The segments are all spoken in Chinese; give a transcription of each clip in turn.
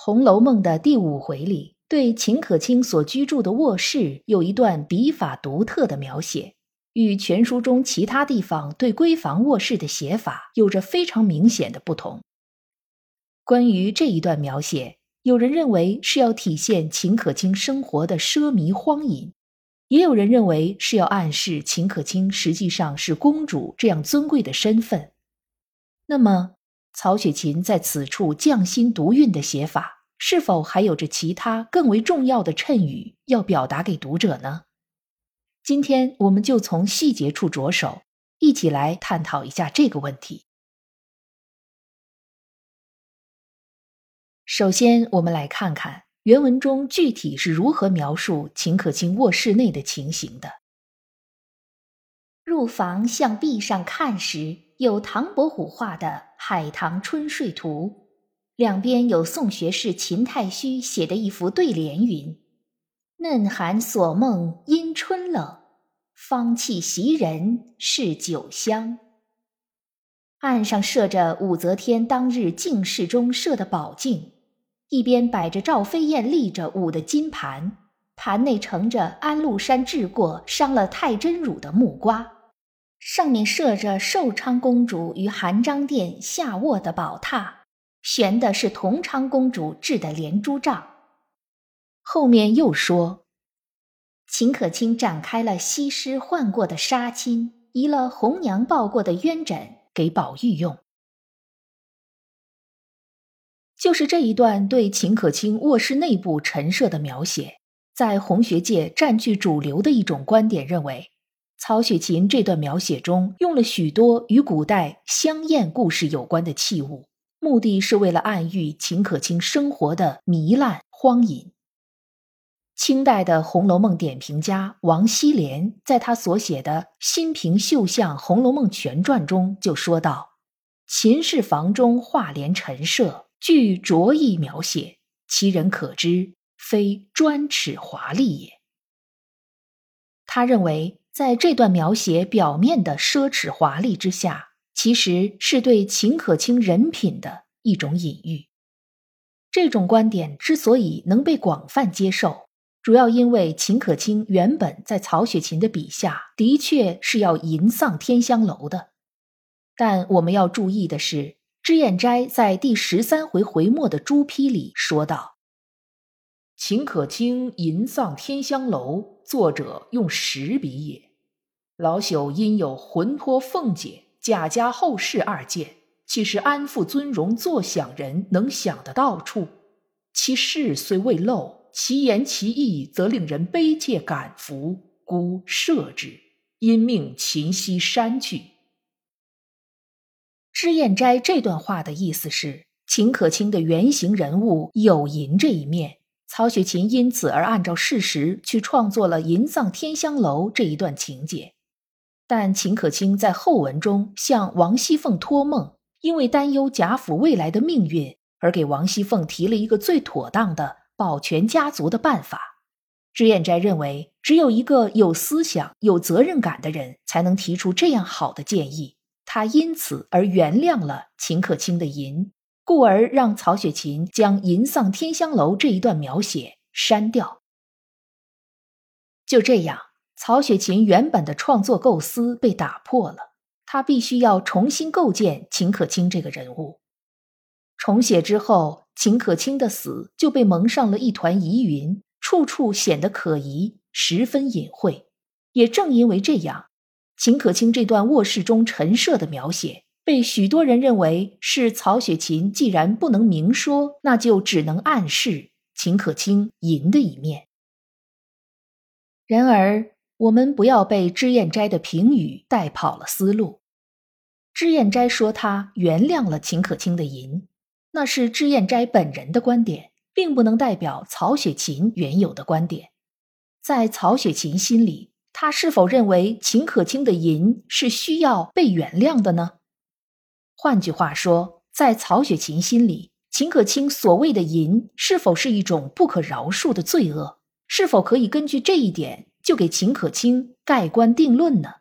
红楼梦》的第五回里，对秦可卿所居住的卧室有一段笔法独特的描写，与全书中其他地方对闺房卧室的写法有着非常明显的不同。关于这一段描写。有人认为是要体现秦可卿生活的奢靡荒淫，也有人认为是要暗示秦可卿实际上是公主这样尊贵的身份。那么，曹雪芹在此处匠心独运的写法，是否还有着其他更为重要的衬语要表达给读者呢？今天我们就从细节处着手，一起来探讨一下这个问题。首先，我们来看看原文中具体是如何描述秦可卿卧室内的情形的。入房向壁上看时，有唐伯虎画的《海棠春睡图》，两边有宋学士秦太虚写的一幅对联，云：“嫩寒锁梦因春冷，芳气袭人是酒香。”案上设着武则天当日进室中设的宝镜。一边摆着赵飞燕立着舞的金盘，盘内盛着安禄山治过伤了太真乳的木瓜，上面设着寿昌公主与含章殿下卧的宝榻，悬的是同昌公主制的连珠帐。后面又说，秦可卿展开了西施换过的纱巾，移了红娘抱过的鸳枕给宝玉用。就是这一段对秦可卿卧室内部陈设的描写，在红学界占据主流的一种观点认为，曹雪芹这段描写中用了许多与古代香艳故事有关的器物，目的是为了暗喻秦可卿生活的糜烂荒淫。清代的《红楼梦》点评家王希濂在他所写的《新平绣像红楼梦全传》中就说道：“秦氏房中画帘陈设。”据着意描写，其人可知非专尺华丽也。他认为，在这段描写表面的奢侈华丽之下，其实是对秦可卿人品的一种隐喻。这种观点之所以能被广泛接受，主要因为秦可卿原本在曹雪芹的笔下的确是要淫丧天香楼的。但我们要注意的是。脂砚斋在第十三回回末的朱批里说道：“秦可卿吟丧天香楼，作者用实笔也。老朽因有魂魄凤姐、贾家后事二件，岂是安富尊荣坐享人能想得到处？其事虽未露，其言其意则令人悲切感服，故摄之，因命秦西删去。”脂砚斋这段话的意思是，秦可卿的原型人物有银这一面，曹雪芹因此而按照事实去创作了银丧天香楼这一段情节。但秦可卿在后文中向王熙凤托梦，因为担忧贾府未来的命运，而给王熙凤提了一个最妥当的保全家族的办法。脂砚斋认为，只有一个有思想、有责任感的人，才能提出这样好的建议。他因此而原谅了秦可卿的淫，故而让曹雪芹将“淫丧天香楼”这一段描写删掉。就这样，曹雪芹原本的创作构思被打破了，他必须要重新构建秦可卿这个人物。重写之后，秦可卿的死就被蒙上了一团疑云，处处显得可疑，十分隐晦。也正因为这样。秦可卿这段卧室中陈设的描写，被许多人认为是曹雪芹既然不能明说，那就只能暗示秦可卿淫的一面。然而，我们不要被脂砚斋的评语带跑了思路。脂砚斋说他原谅了秦可卿的淫，那是脂砚斋本人的观点，并不能代表曹雪芹原有的观点。在曹雪芹心里，他是否认为秦可卿的淫是需要被原谅的呢？换句话说，在曹雪芹心里，秦可卿所谓的淫是否是一种不可饶恕的罪恶？是否可以根据这一点就给秦可卿盖棺定论呢？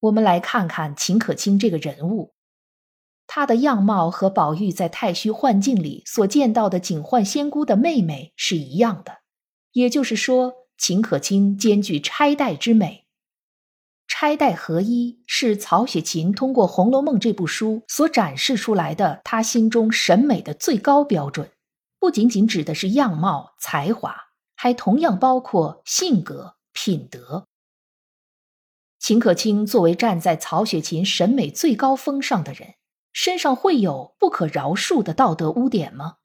我们来看看秦可卿这个人物，她的样貌和宝玉在太虚幻境里所见到的警幻仙姑的妹妹是一样的，也就是说，秦可卿兼具钗黛之美。钗黛合一，是曹雪芹通过《红楼梦》这部书所展示出来的他心中审美的最高标准，不仅仅指的是样貌、才华，还同样包括性格、品德。秦可卿作为站在曹雪芹审美最高峰上的人，身上会有不可饶恕的道德污点吗？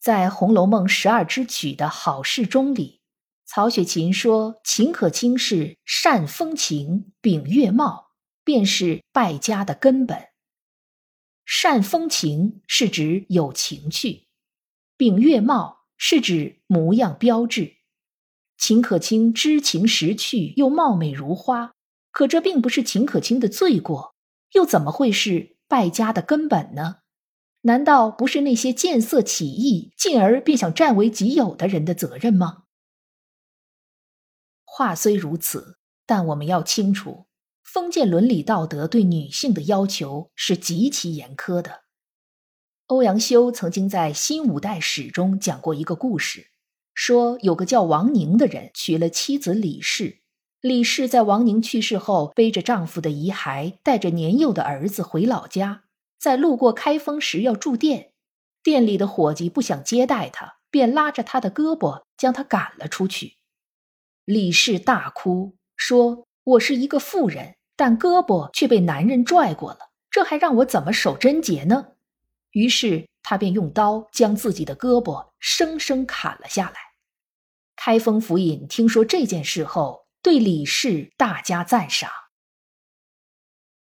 在《红楼梦》十二支曲的好事中里，曹雪芹说秦可卿是善风情、秉月貌，便是败家的根本。善风情是指有情趣，秉月貌是指模样标致。秦可卿知情识趣，又貌美如花，可这并不是秦可卿的罪过，又怎么会是败家的根本呢？难道不是那些见色起意，进而便想占为己有的人的责任吗？话虽如此，但我们要清楚，封建伦理道德对女性的要求是极其严苛的。欧阳修曾经在《新五代史》中讲过一个故事。说有个叫王宁的人娶了妻子李氏，李氏在王宁去世后，背着丈夫的遗骸，带着年幼的儿子回老家，在路过开封时要住店，店里的伙计不想接待他，便拉着他的胳膊将他赶了出去。李氏大哭说：“我是一个妇人，但胳膊却被男人拽过了，这还让我怎么守贞洁呢？”于是他便用刀将自己的胳膊生生砍了下来。开封府尹听说这件事后，对李氏大加赞赏。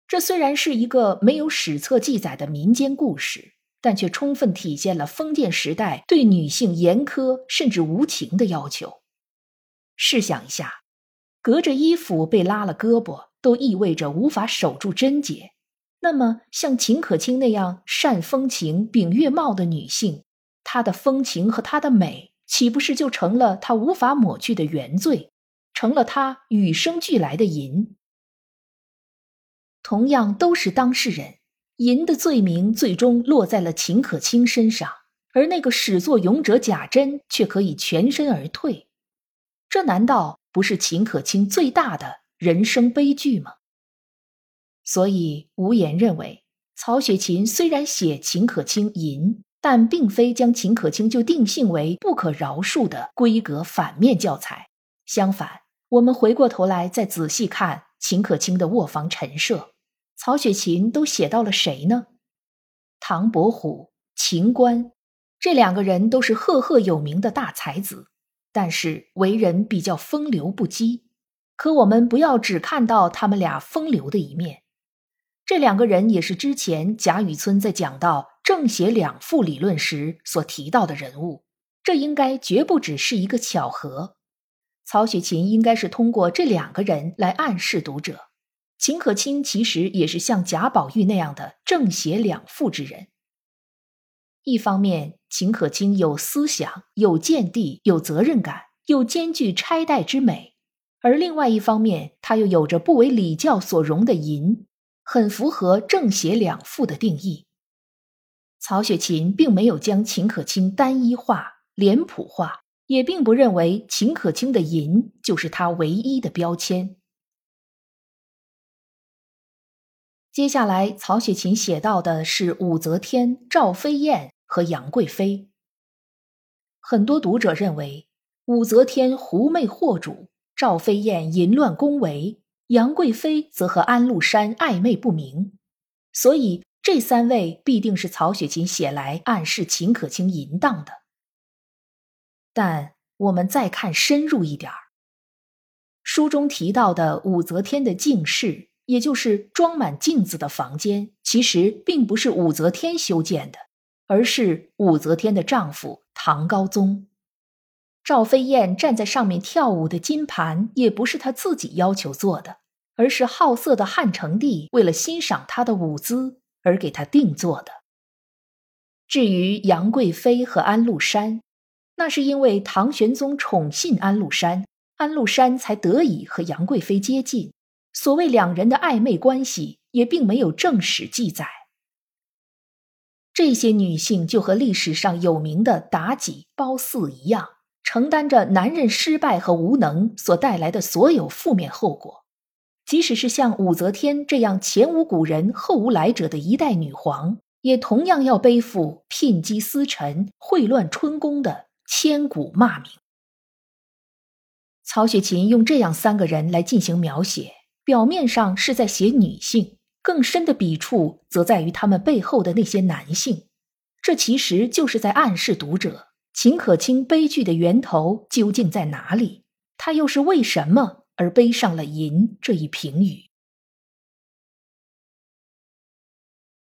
这虽然是一个没有史册记载的民间故事，但却充分体现了封建时代对女性严苛甚至无情的要求。试想一下，隔着衣服被拉了胳膊，都意味着无法守住贞洁。那么，像秦可卿那样善风情、秉月貌的女性，她的风情和她的美。岂不是就成了她无法抹去的原罪，成了她与生俱来的淫？同样都是当事人，淫的罪名最终落在了秦可卿身上，而那个始作俑者贾珍却可以全身而退，这难道不是秦可卿最大的人生悲剧吗？所以无言认为，曹雪芹虽然写秦可卿淫。但并非将秦可卿就定性为不可饶恕的规格反面教材。相反，我们回过头来再仔细看秦可卿的卧房陈设，曹雪芹都写到了谁呢？唐伯虎、秦观这两个人都是赫赫有名的大才子，但是为人比较风流不羁。可我们不要只看到他们俩风流的一面。这两个人也是之前贾雨村在讲到正邪两副理论时所提到的人物，这应该绝不只是一个巧合。曹雪芹应该是通过这两个人来暗示读者，秦可卿其实也是像贾宝玉那样的正邪两副之人。一方面，秦可卿有思想、有见地、有责任感，又兼具钗黛之美；而另外一方面，他又有着不为礼教所容的淫。很符合正邪两副的定义。曹雪芹并没有将秦可卿单一化、脸谱化，也并不认为秦可卿的淫就是他唯一的标签。接下来，曹雪芹写到的是武则天、赵飞燕和杨贵妃。很多读者认为，武则天狐媚惑主，赵飞燕淫乱宫闱。杨贵妃则和安禄山暧昧不明，所以这三位必定是曹雪芹写来暗示秦可卿淫荡的。但我们再看深入一点儿，书中提到的武则天的镜室，也就是装满镜子的房间，其实并不是武则天修建的，而是武则天的丈夫唐高宗。赵飞燕站在上面跳舞的金盘，也不是她自己要求做的，而是好色的汉成帝为了欣赏她的舞姿而给她定做的。至于杨贵妃和安禄山，那是因为唐玄宗宠信安禄山，安禄山才得以和杨贵妃接近。所谓两人的暧昧关系，也并没有正史记载。这些女性就和历史上有名的妲己、褒姒一样。承担着男人失败和无能所带来的所有负面后果，即使是像武则天这样前无古人后无来者的一代女皇，也同样要背负聘姬司臣、秽乱春宫的千古骂名。曹雪芹用这样三个人来进行描写，表面上是在写女性，更深的笔触则在于他们背后的那些男性，这其实就是在暗示读者。秦可卿悲剧的源头究竟在哪里？他又是为什么而背上了淫这一评语？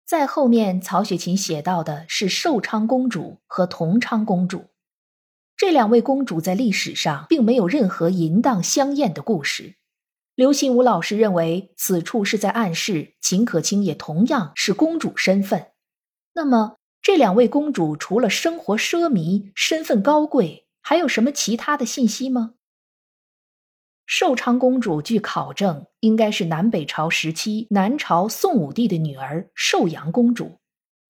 在后面，曹雪芹写到的是寿昌公主和同昌公主，这两位公主在历史上并没有任何淫荡香艳的故事。刘心武老师认为，此处是在暗示秦可卿也同样是公主身份。那么？这两位公主除了生活奢靡、身份高贵，还有什么其他的信息吗？寿昌公主据考证，应该是南北朝时期南朝宋武帝的女儿寿阳公主。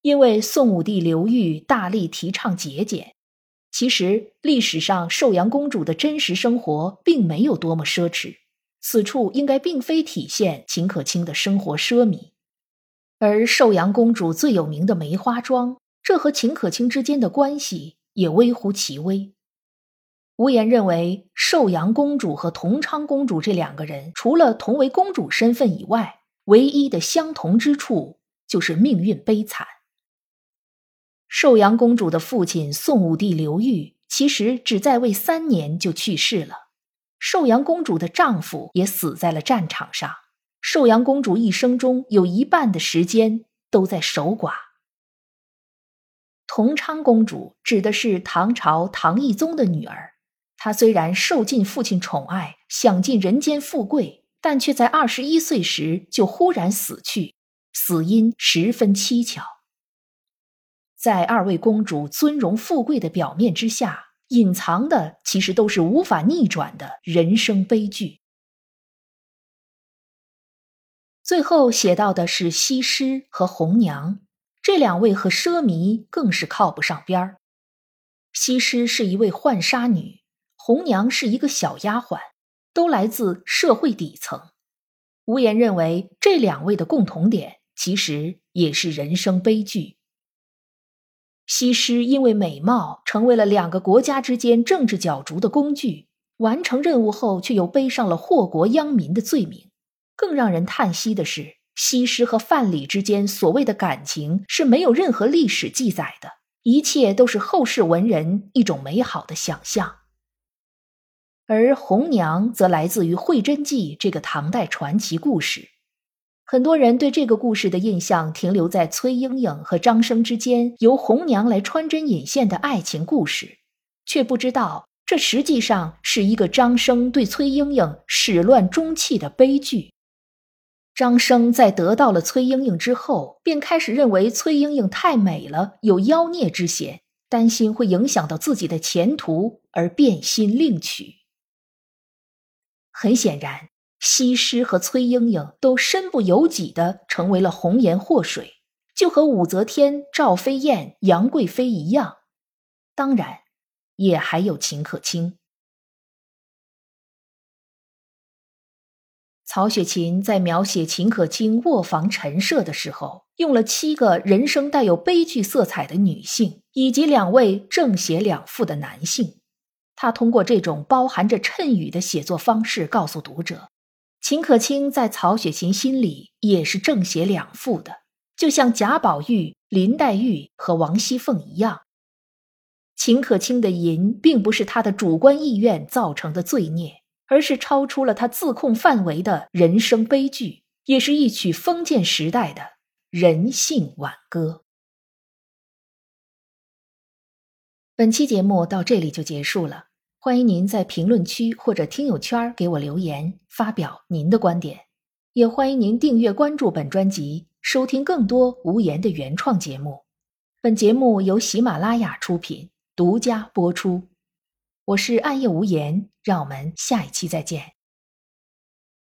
因为宋武帝刘裕大力提倡节俭，其实历史上寿阳公主的真实生活并没有多么奢侈。此处应该并非体现秦可卿的生活奢靡。而寿阳公主最有名的梅花桩，这和秦可卿之间的关系也微乎其微。无言认为，寿阳公主和同昌公主这两个人，除了同为公主身份以外，唯一的相同之处就是命运悲惨。寿阳公主的父亲宋武帝刘裕，其实只在位三年就去世了，寿阳公主的丈夫也死在了战场上。寿阳公主一生中有一半的时间都在守寡。同昌公主指的是唐朝唐懿宗的女儿，她虽然受尽父亲宠爱，享尽人间富贵，但却在二十一岁时就忽然死去，死因十分蹊跷。在二位公主尊荣富贵的表面之下，隐藏的其实都是无法逆转的人生悲剧。最后写到的是西施和红娘，这两位和奢靡更是靠不上边儿。西施是一位浣纱女，红娘是一个小丫鬟，都来自社会底层。无言认为这两位的共同点其实也是人生悲剧。西施因为美貌成为了两个国家之间政治角逐的工具，完成任务后却又背上了祸国殃民的罪名。更让人叹息的是，西施和范蠡之间所谓的感情是没有任何历史记载的，一切都是后世文人一种美好的想象。而红娘则来自于《会真记》这个唐代传奇故事，很多人对这个故事的印象停留在崔莺莺和张生之间由红娘来穿针引线的爱情故事，却不知道这实际上是一个张生对崔莺莺始乱终弃的悲剧。张生在得到了崔莺莺之后，便开始认为崔莺莺太美了，有妖孽之嫌，担心会影响到自己的前途，而变心另娶。很显然，西施和崔莺莺都身不由己的成为了红颜祸水，就和武则天、赵飞燕、杨贵妃一样。当然，也还有秦可卿。曹雪芹在描写秦可卿卧房陈设的时候，用了七个人生带有悲剧色彩的女性，以及两位正邪两副的男性。他通过这种包含着衬语的写作方式，告诉读者，秦可卿在曹雪芹心里也是正邪两副的，就像贾宝玉、林黛玉和王熙凤一样。秦可卿的淫，并不是他的主观意愿造成的罪孽。而是超出了他自控范围的人生悲剧，也是一曲封建时代的人性挽歌。本期节目到这里就结束了，欢迎您在评论区或者听友圈给我留言，发表您的观点。也欢迎您订阅关注本专辑，收听更多无言的原创节目。本节目由喜马拉雅出品，独家播出。我是暗夜无言，让我们下一期再见。